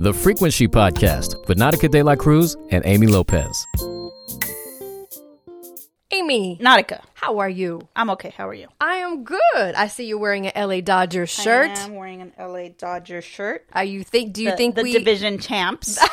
The Frequency Podcast with Nautica De La Cruz and Amy Lopez. Amy, Nautica. how are you? I'm okay. How are you? I am good. I see you're wearing an LA Dodgers shirt. I am wearing an LA Dodgers shirt. Are you think? Do you the, think the we? division champs?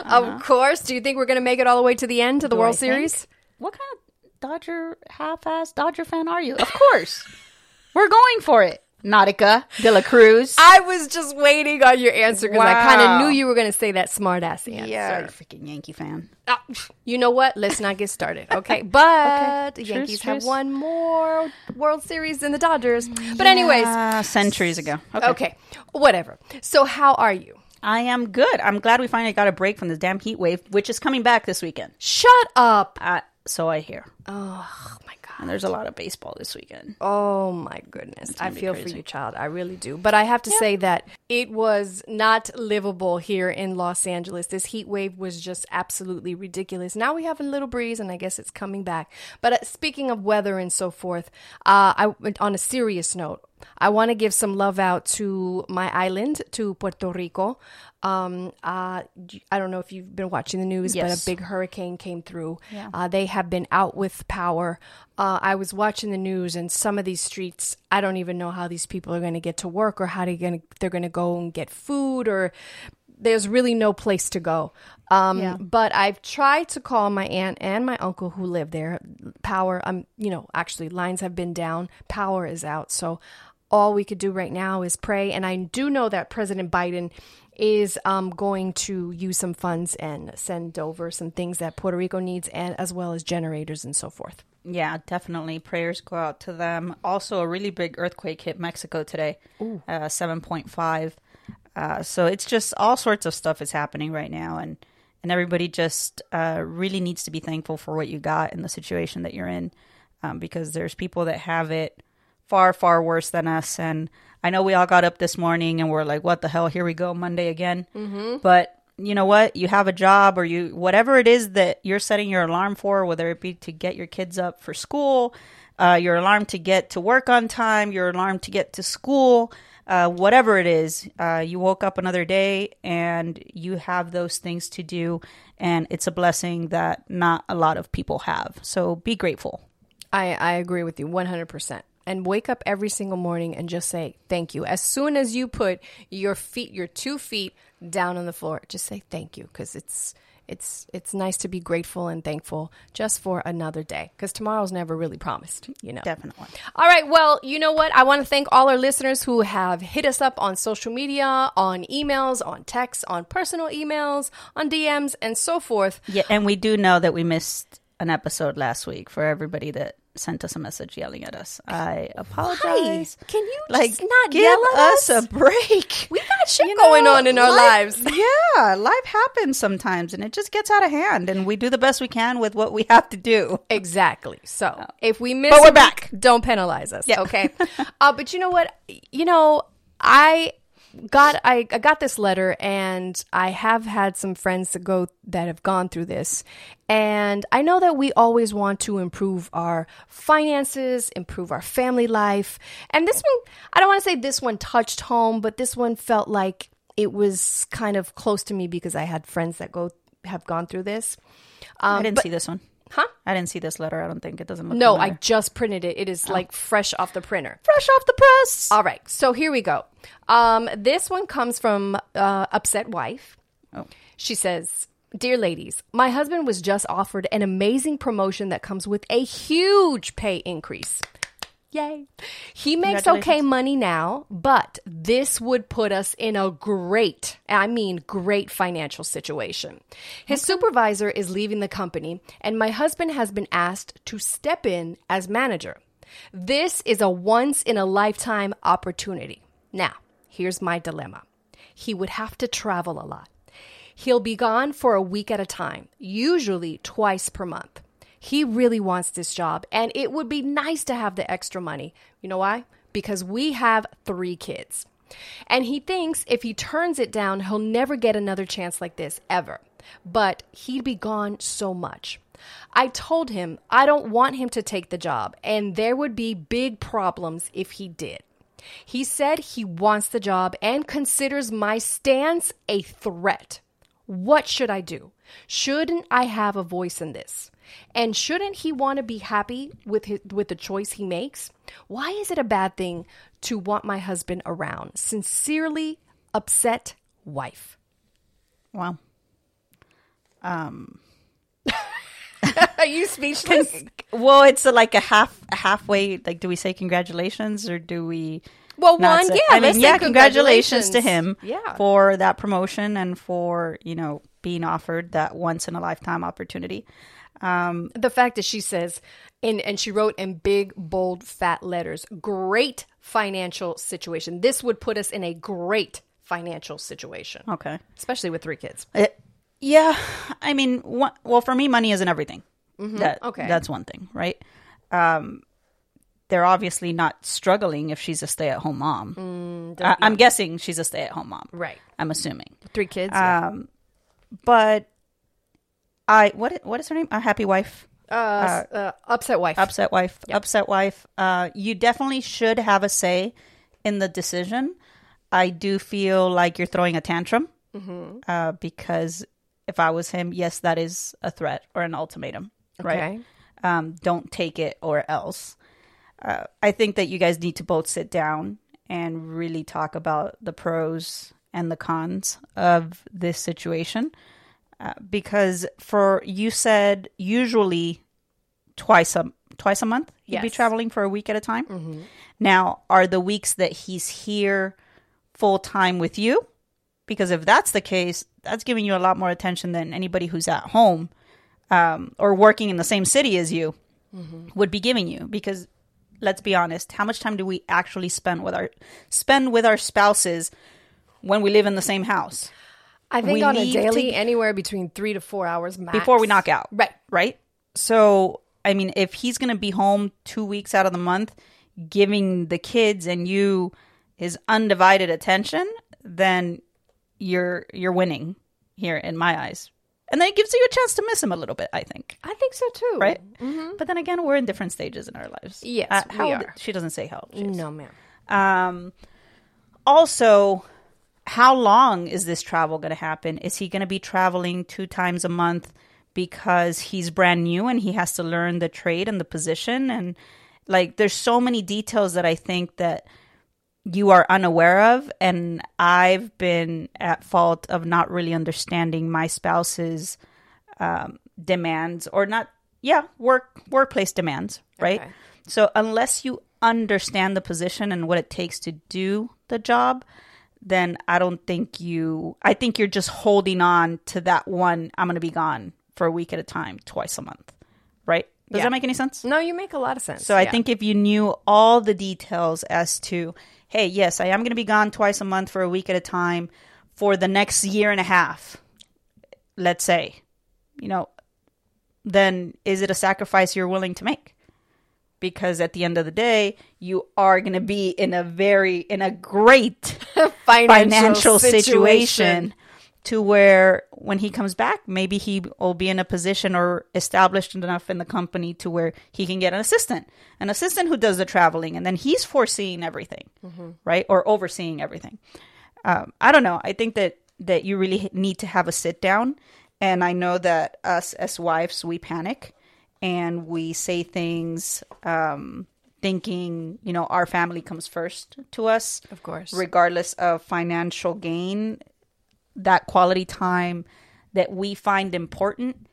Of uh-huh. course. Do you think we're going to make it all the way to the end to the Do World I think? Series? what kind of Dodger half-ass Dodger fan are you? Of course. We're going for it. Nautica De La Cruz. I was just waiting on your answer because I kind of knew you were going to say that smart ass answer. yeah, freaking Yankee fan. Ah, you know what? Let's not get started, okay? But the Truce, Yankees have truce. won more World Series than the Dodgers. But anyways, Uh, centuries ago. Okay. okay, whatever. So how are you? I am good. I'm glad we finally got a break from this damn heat wave, which is coming back this weekend. Shut up. Uh, so I hear. Oh my god. And there's a lot of baseball this weekend. Oh my goodness. I feel for you, child. I really do. But I have to say that it was not livable here in Los Angeles. This heat wave was just absolutely ridiculous. Now we have a little breeze, and I guess it's coming back. But uh, speaking of weather and so forth, uh, I on a serious note, I want to give some love out to my island, to Puerto Rico. Um, uh, I don't know if you've been watching the news, but a big hurricane came through. Yeah. Uh, they have been out with power. Uh, I was watching the news, and some of these streets, I don't even know how these people are going to get to work or how they're going to go and get food, or there's really no place to go. Um, Yeah. But I've tried to call my aunt and my uncle who live there. Power, um, you know, actually, lines have been down, power is out. So all we could do right now is pray. And I do know that President Biden is um, going to use some funds and send over some things that Puerto Rico needs, and as well as generators and so forth. Yeah, definitely. Prayers go out to them. Also, a really big earthquake hit Mexico today, uh, seven point five. Uh, so it's just all sorts of stuff is happening right now, and and everybody just uh, really needs to be thankful for what you got in the situation that you're in, um, because there's people that have it far far worse than us. And I know we all got up this morning and we're like, "What the hell? Here we go, Monday again." Mm-hmm. But you know what? You have a job or you whatever it is that you're setting your alarm for, whether it be to get your kids up for school, uh, your alarm to get to work on time, your alarm to get to school, uh, whatever it is, uh, you woke up another day and you have those things to do, and it's a blessing that not a lot of people have. So be grateful. I, I agree with you 100%. And wake up every single morning and just say thank you. As soon as you put your feet, your two feet down on the floor, just say thank you because it's it's it's nice to be grateful and thankful just for another day because tomorrow's never really promised, you know. Definitely. All right. Well, you know what? I want to thank all our listeners who have hit us up on social media, on emails, on texts, on personal emails, on DMs, and so forth. Yeah, and we do know that we missed an episode last week for everybody that sent us a message yelling at us. I apologize. Can you Like, just not give yell at us a break. We got shit You going know, on in our life- lives. Yeah, life happens sometimes and it just gets out of hand and we do the best we can with what we have to do. Exactly. So if we miss, But we're a week, back. Don't penalize us. Yeah. Okay. uh, but you know what? You know, I got I, I got this letter, and I have had some friends that go that have gone through this, and I know that we always want to improve our finances, improve our family life, and this one I don't want to say this one touched home, but this one felt like it was kind of close to me because I had friends that go have gone through this. I um, didn't see this one. Huh? I didn't see this letter. I don't think it doesn't look No, I just printed it. It is like fresh off the printer. fresh off the press. All right, so here we go. Um, this one comes from uh, Upset Wife. Oh. She says, Dear ladies, my husband was just offered an amazing promotion that comes with a huge pay increase. Yay. He makes okay money now, but this would put us in a great, I mean, great financial situation. His supervisor is leaving the company, and my husband has been asked to step in as manager. This is a once in a lifetime opportunity. Now, here's my dilemma he would have to travel a lot. He'll be gone for a week at a time, usually twice per month. He really wants this job, and it would be nice to have the extra money. You know why? Because we have three kids. And he thinks if he turns it down, he'll never get another chance like this ever. But he'd be gone so much. I told him I don't want him to take the job, and there would be big problems if he did. He said he wants the job and considers my stance a threat. What should I do? Shouldn't I have a voice in this? And shouldn't he want to be happy with his, with the choice he makes? Why is it a bad thing to want my husband around? Sincerely upset wife. Wow. Um Are you speechless? Well, it's a, like a half a halfway. Like, do we say congratulations or do we? Well, one, say- yeah, I mean, yeah, congratulations to him Yeah. for that promotion and for you know being offered that once in a lifetime opportunity. Um, the fact that she says and, and she wrote in big bold fat letters great financial situation this would put us in a great financial situation okay. especially with three kids Uh, yeah, I mean, one, well, for me, money isn't everything. That Okay. that's one thing, right? Um, they're obviously not struggling if she's a stay-at-home mom. I, I'm guessing she's a stay-at-home mom. right I'm assuming. three kids yeah. Um, but I what what is her name? A happy wife, uh, uh, upset wife upset wife, upset wife. Uh, you definitely should have a say in the decision. I do feel like you're throwing a tantrum uh, because if I was him, yes, that is a threat or an ultimatum, right? Um, don't take it or else. Uh, I think that you guys need to both sit down and really talk about the pros and the cons of this situation. Uh, because for you said usually twice a twice a month he'd be traveling for a week at a time. Now, are the weeks that he's here full time with you? Because if that's the case, that's giving you a lot more attention than anybody who's at home um, or working in the same city as you would be giving you. Because let's be honest, how much time do we actually spend with our spend with our spouses when we live in the same house i think we on a to daily g- anywhere between three to four hours max. before we knock out? right right? So, I mean, if he's going to be home two weeks out of the month, giving the kids and you his undivided attention, then you're you're winning here in my eyes. And then it gives you a chance to miss him a little bit, I think. i think so too Right? But then again, we're in different stages in our lives. Mm-hmm. Yes, Uh, how we old- are. She doesn't say how old no ma'am Um, also, how long is this travel going to happen? Is he going to be traveling two times a month because he's brand new and he has to learn the trade and the position? And like, there's so many details that I think that you are unaware of. And I've been at fault of not really understanding my spouse's um, demands or not, yeah, work workplace demands, right? Okay. So unless you understand the position and what it takes to do the job, then I don't think you I think you're just holding on to that one I'm going to be gone for a week at a time, twice a month. Right? Does Yeah. that make any sense? no you make a lot of sense So I think if you knew all the details as to, hey, yes, I am going to be gone twice a month for a week at a time for the next year and a half, let's say, you know, then is it a sacrifice you're willing to make? Because at the end of the day, you are going to be in a very, in a great financial situation to where when he comes back, maybe he will be in a position or established enough in the company to where he can get an assistant, an assistant who does the traveling, and then he's foreseeing everything, right, or overseeing everything. Um, I don't know. I think that that you really need to have a sit down, and I know that us as wives we panic and we say things um, thinking you know our family comes first to us Of course. regardless of financial gain, that quality time that we find important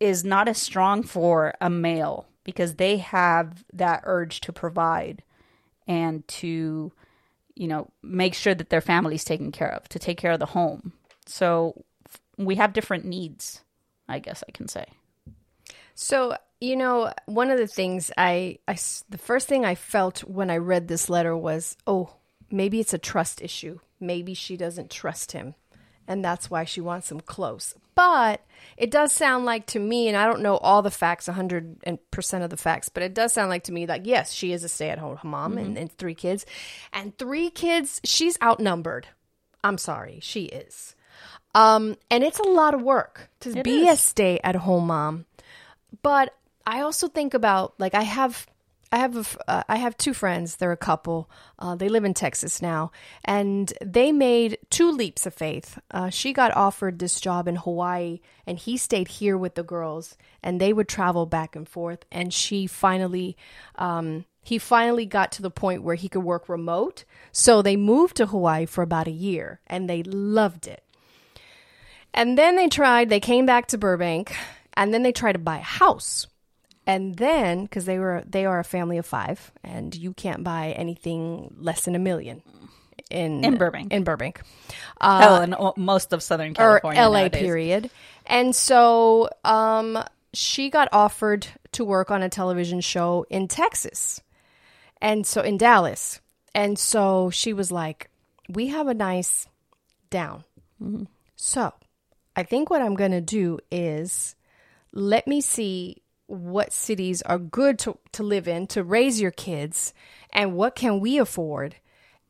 is not as strong for a male because they have that urge to provide and to, you know, make sure that their family's taken care of, to take care of the home. So f- we have different needs, I guess I can say. So, you know, one of the things I, I, the first thing I felt when I read this letter was, oh, maybe it's a trust issue. Maybe she doesn't trust him. And that's why she wants him close. But it does sound like to me, and I don't know all the facts, 100% of the facts, but it does sound like to me like, yes, she is a stay at home mom and, and three kids. And three kids, she's outnumbered. I'm sorry, she is. Um, and it's a lot of work to be a stay at home mom. But I also think about like I have I have a uh, I have two friends. They're a couple. Uh, they live in Texas now, and they made two leaps of faith. Uh, she got offered this job in Hawaii, and he stayed here with the girls, and they would travel back and forth. And she finally, um, he finally got to the point where he could work remote. So they moved to Hawaii for about a year, and they loved it. And then they tried. They came back to Burbank, and then they tried to buy a house and then because they were they are a family of five and you can't buy anything less than a million in In Burbank. in burbank Hell, in o- most of Southern or California. la nowadays. period and so um she got offered to work on a television show in texas and so in dallas and so she was like we have a nice down so i think what i'm gonna do is let me see what cities are good to, to live in to raise your kids and what can we afford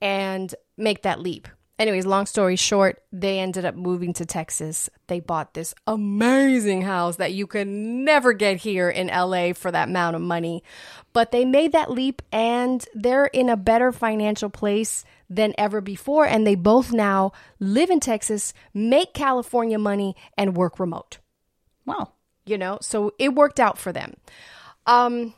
and make that leap. Anyways long story short they ended up moving to texas. They bought this amazing house that you can never get here in la for that amount of money. But they made that leap and they're in a better financial place than ever before and they both now live in texas make california money and work remote. Wow. You know? So it worked out for them. Um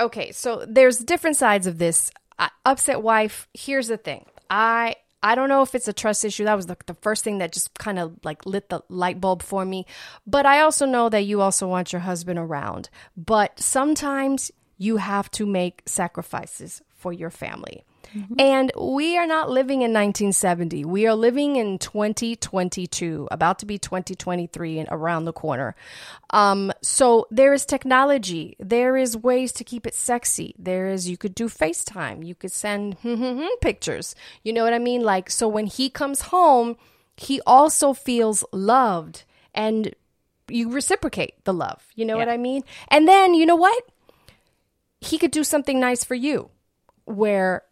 okay so there's different sides of this uh, upset wife. Here's the thing. I i don't know if it's a trust issue. That was the, the first thing that just kind of like lit the light bulb for me. But i also know that you also want your husband around. But sometimes you have to make sacrifices for your family and we are not living in 1970. We are living in 2022, about to be 2023 and around the corner. Um, so there is technology. There is ways to keep it sexy. There is, you could do FaceTime. You could send pictures. You know what I mean? Like, so when he comes home, he also feels loved and you reciprocate the love. You know what I mean? And then, you know what? He could do something nice for you where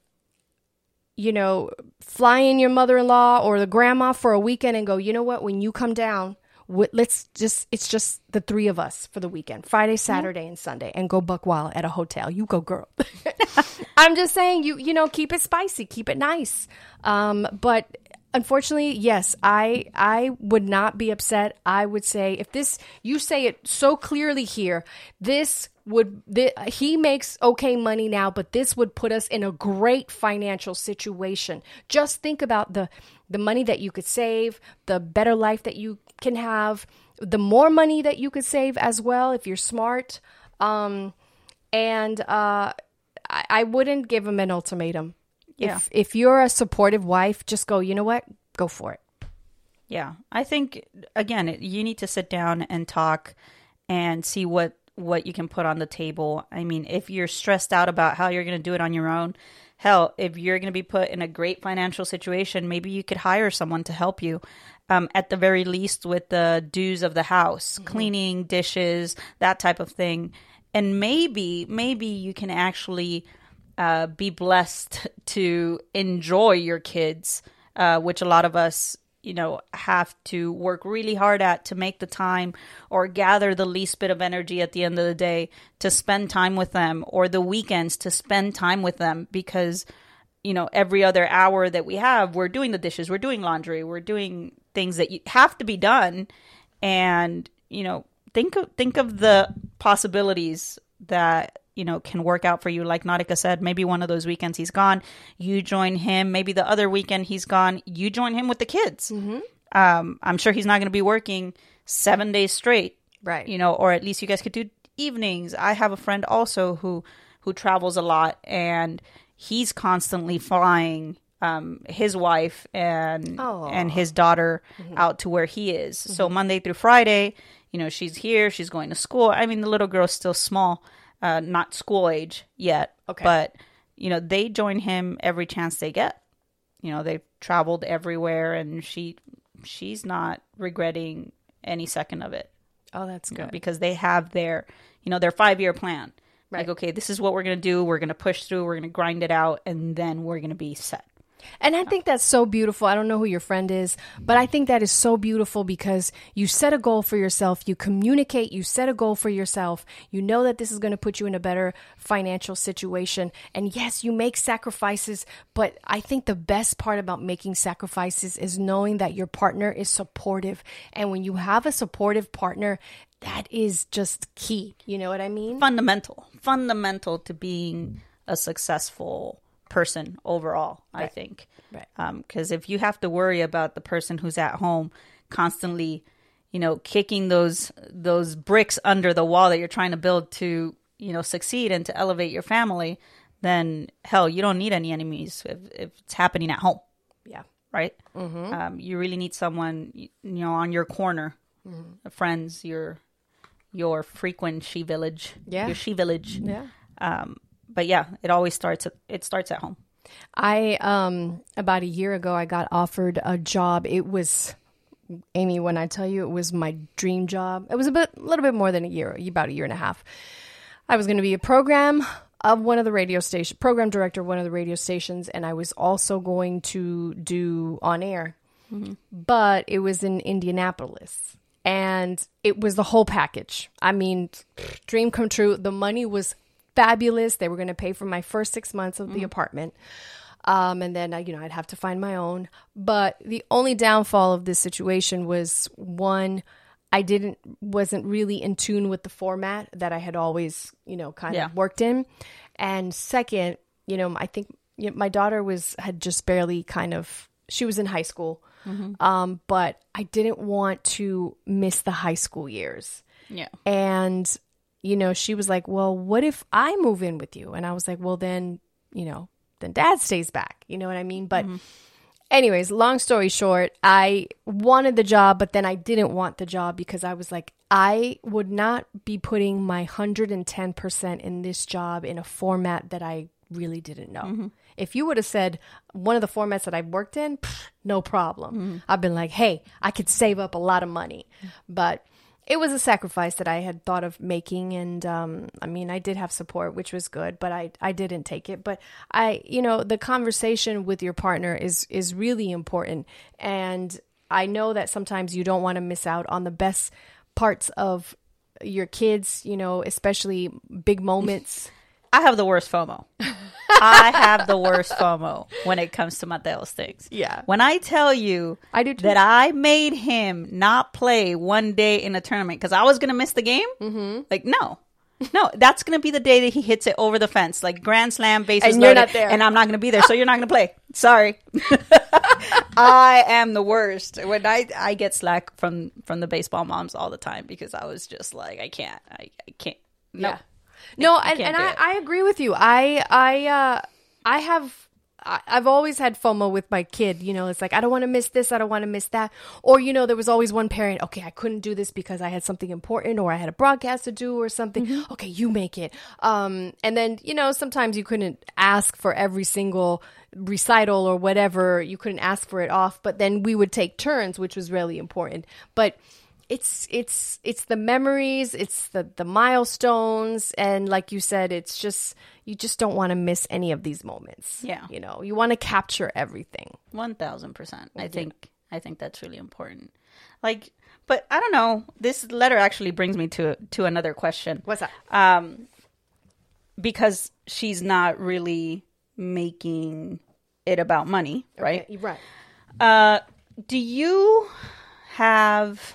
you know, fly in your mother in law or the grandma for a weekend and go, you know what, when you come down, let's just, it's just the three of us for the weekend, Friday, Saturday, and Sunday, and go buck wild at a hotel. You go, girl. I'm just saying, you, you know, keep it spicy, keep it nice. Um, but unfortunately, yes, I, I would not be upset. I would say if this, you say it so clearly here, this would th- he makes okay money now but this would put us in a great financial situation. Just think about the the money that you could save the better life that you can have the more money that you could save as well if you're smart. Um and uh i, I wouldn't give him an ultimatum Yeah. if if you're a supportive wife just go you know what go for it Yeah, I think again, it, you need to sit down and talk and see what what you can put on the table. I mean, if you're stressed out about how you're going to do it on your own, hell, if you're going to be put in a great financial situation, maybe you could hire someone to help you. Um, at the very least, with the dues of the house, cleaning, dishes, that type of thing, and maybe maybe you can actually uh, be blessed to enjoy your kids, uh, which a lot of us, you know, have to work really hard at to make the time or gather the least bit of energy at the end of the day to spend time with them or the weekends to spend time with them because, you know, every other hour that we have, we're doing the dishes, we're doing laundry, we're doing things that you have to be done. And, you know, think of, think of the possibilities that you know can work out for you. Like Nautica said maybe one of those weekends he's gone you join him. Maybe the other weekend he's gone you join him with the kids. Um, i'm sure he's not going to be working seven days straight Right. you know or at least you guys could do evenings. I have a friend also who who travels a lot and he's constantly flying um, his wife and Aw. and his daughter out to where he is. So monday through friday you know she's here she's going to school. I mean the little girl's still small uh, not school age yet Okay. but you know they join him every chance they get. You know they've traveled everywhere and she she's not regretting any second of it. Oh that's you know, good. because they have their you know their five year plan Right. like okay this is what we're gonna do we're gonna push through we're gonna grind it out and then we're gonna be set And I think that's so beautiful. I don't know who your friend is, but I think that is so beautiful because you set a goal for yourself, you communicate, you set a goal for yourself, you know that this is going to put you in a better financial situation. And yes, you make sacrifices, but I think the best part about making sacrifices is knowing that your partner is supportive. And when you have a supportive partner, that is just key. You know what I mean? Fundamental, fundamental to being a successful person overall, I think. Right. Because if you have to worry about the person who's at home constantly, you know, kicking those those bricks under the wall that you're trying to build to, you know, succeed and to elevate your family, then hell, you don't need any enemies if, if it's happening at home, Yeah. right? Um, you really need someone, you know, on your corner, friends, your your frequent she village, Yeah. your she village. Yeah. Um, but yeah, it always starts. At, it starts at home. I um about a year ago I got offered a job. It was Amy when I tell you it was my dream job. It was a bit a little bit more than a year, about a year and a half. I was going to be a program of one of the radio station program director of one of the radio stations and I was also going to do on air. But it was in Indianapolis and it was the whole package. I mean, dream come true. The money was fabulous. They were going to pay for my first six months of the apartment. Um, and then, I, you know, I'd have to find my own. But the only downfall of this situation was one, I didn't, wasn't really in tune with the format that I had always, you know, kind Yeah. of worked in. And second, you know, I think you know, my daughter was, had just barely kind of, she was in high school. Um, but I didn't want to miss the high school years. Yeah. And, you know, she was like, Well, what if I move in with you? And I was like, Well, then, you know, then dad stays back. You know what I mean? But, mm-hmm. anyways, long story short, I wanted the job, but then I didn't want the job because I was like, I would not be putting my 110% in this job in a format that I really didn't know. Mm-hmm. If you would have said one of the formats that I've worked in, pff, no problem. Mm-hmm. I've been like, hey, I could save up a lot of money. But it was a sacrifice that I had thought of making. And um, I mean, I did have support, which was good, but I, I didn't take it. But I, you know, the conversation with your partner is, is really important. And I know that sometimes you don't want to miss out on the best parts of your kids, you know, especially big moments. I have the worst FOMO. I have the worst FOMO when it comes to Mateo's things. Yeah. When I tell you I do too. that I made him not play one day in a tournament because I was going to miss the game, mm-hmm. like, no. No, that's going to be the day that he hits it over the fence, like Grand Slam bases And you're loaded, not there. and I'm not going to be there, so you're not going to play. Sorry, I am the worst. When I I get slack from from the baseball moms all the time because I was just like, I can't, I, I can't. No, Yeah. No, and, and I. I agree with you. I I uh I have I've always had FOMO with my kid. You know, it's like I don't want to miss this, I don't want to miss that. Or you know, there was always one parent. Okay, I couldn't do this because I had something important, or I had a broadcast to do, or something. Mm-hmm. Okay, you make it. Um, and then you know, sometimes you couldn't ask for every single recital or whatever. You couldn't ask for it off, but then we would take turns, which was really important. But it's it's it's the memories it's the the milestones and like you said it's just you just don't want to miss any of these moments Yeah. you know you want to capture everything One thousand percent. I think I think that's really important. Like, but I don't know. This letter actually brings me to to another question. what's that Um, because she's not really making it about money, right? Okay, right Uh, do you have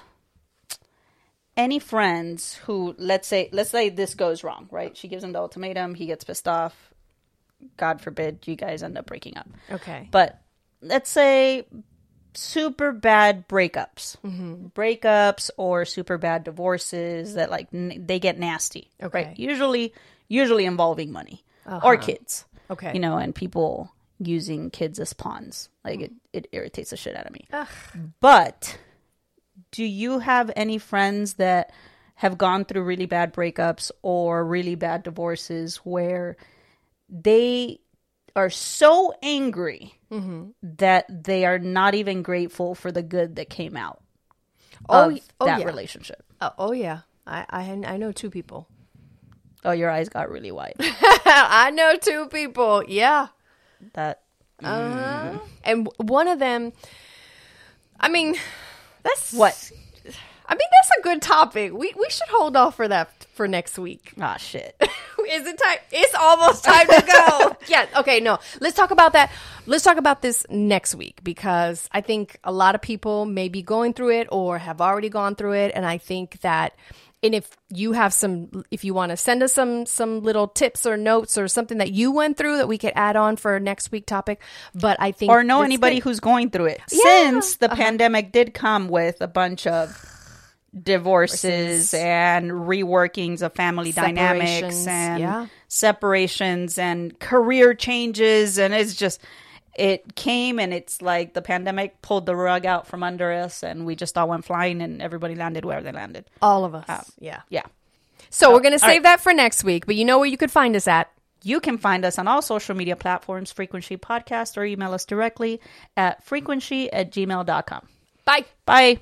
any friends who let's say let's say this goes wrong, right? She gives him the ultimatum, he gets pissed off. God forbid you guys end up breaking up. okay But let's say super bad breakups, mm-hmm. breakups or super bad divorces that like n- they get nasty, Okay. right? Usually, usually involving money or uh-huh. kids, okay you know, and people using kids as pawns. Like it, it irritates the shit out of me. Ugh. But do you have any friends that have gone through really bad breakups or really bad divorces where they are so angry mm-hmm. that they are not even grateful for the good that came out Oh, of oh, that yeah. relationship? oh, oh yeah I, I I know two people Oh, your eyes got really wide. I know two people yeah that Uh-huh. And one of them, I mean, that's What? I mean, that's a good topic. We we should hold off for that for next week. Ah, shit. Is it time? It's almost time to go. yeah. Okay. No. Let's talk about that. Let's talk about this next week because I think a lot of people may be going through it or have already gone through it, and I think that. And if you have some, if you want to send us some some little tips or notes or something that you went through that we could add on for next week topic, but I think or know anybody good. who's going through it. Yeah. Since the uh-huh. pandemic did come with a bunch of divorces and reworkings of family dynamics and yeah. separations and career changes and it's just it came and it's like the pandemic pulled the rug out from under us and we just all went flying and everybody landed where they landed. all of us. Um, yeah. Yeah. So we're gonna save right. that for next week. But you know where you could find us at. You can find us on all social media platforms, Frequency Podcast, or email us directly at frequency at gmail.com. Bye. Bye.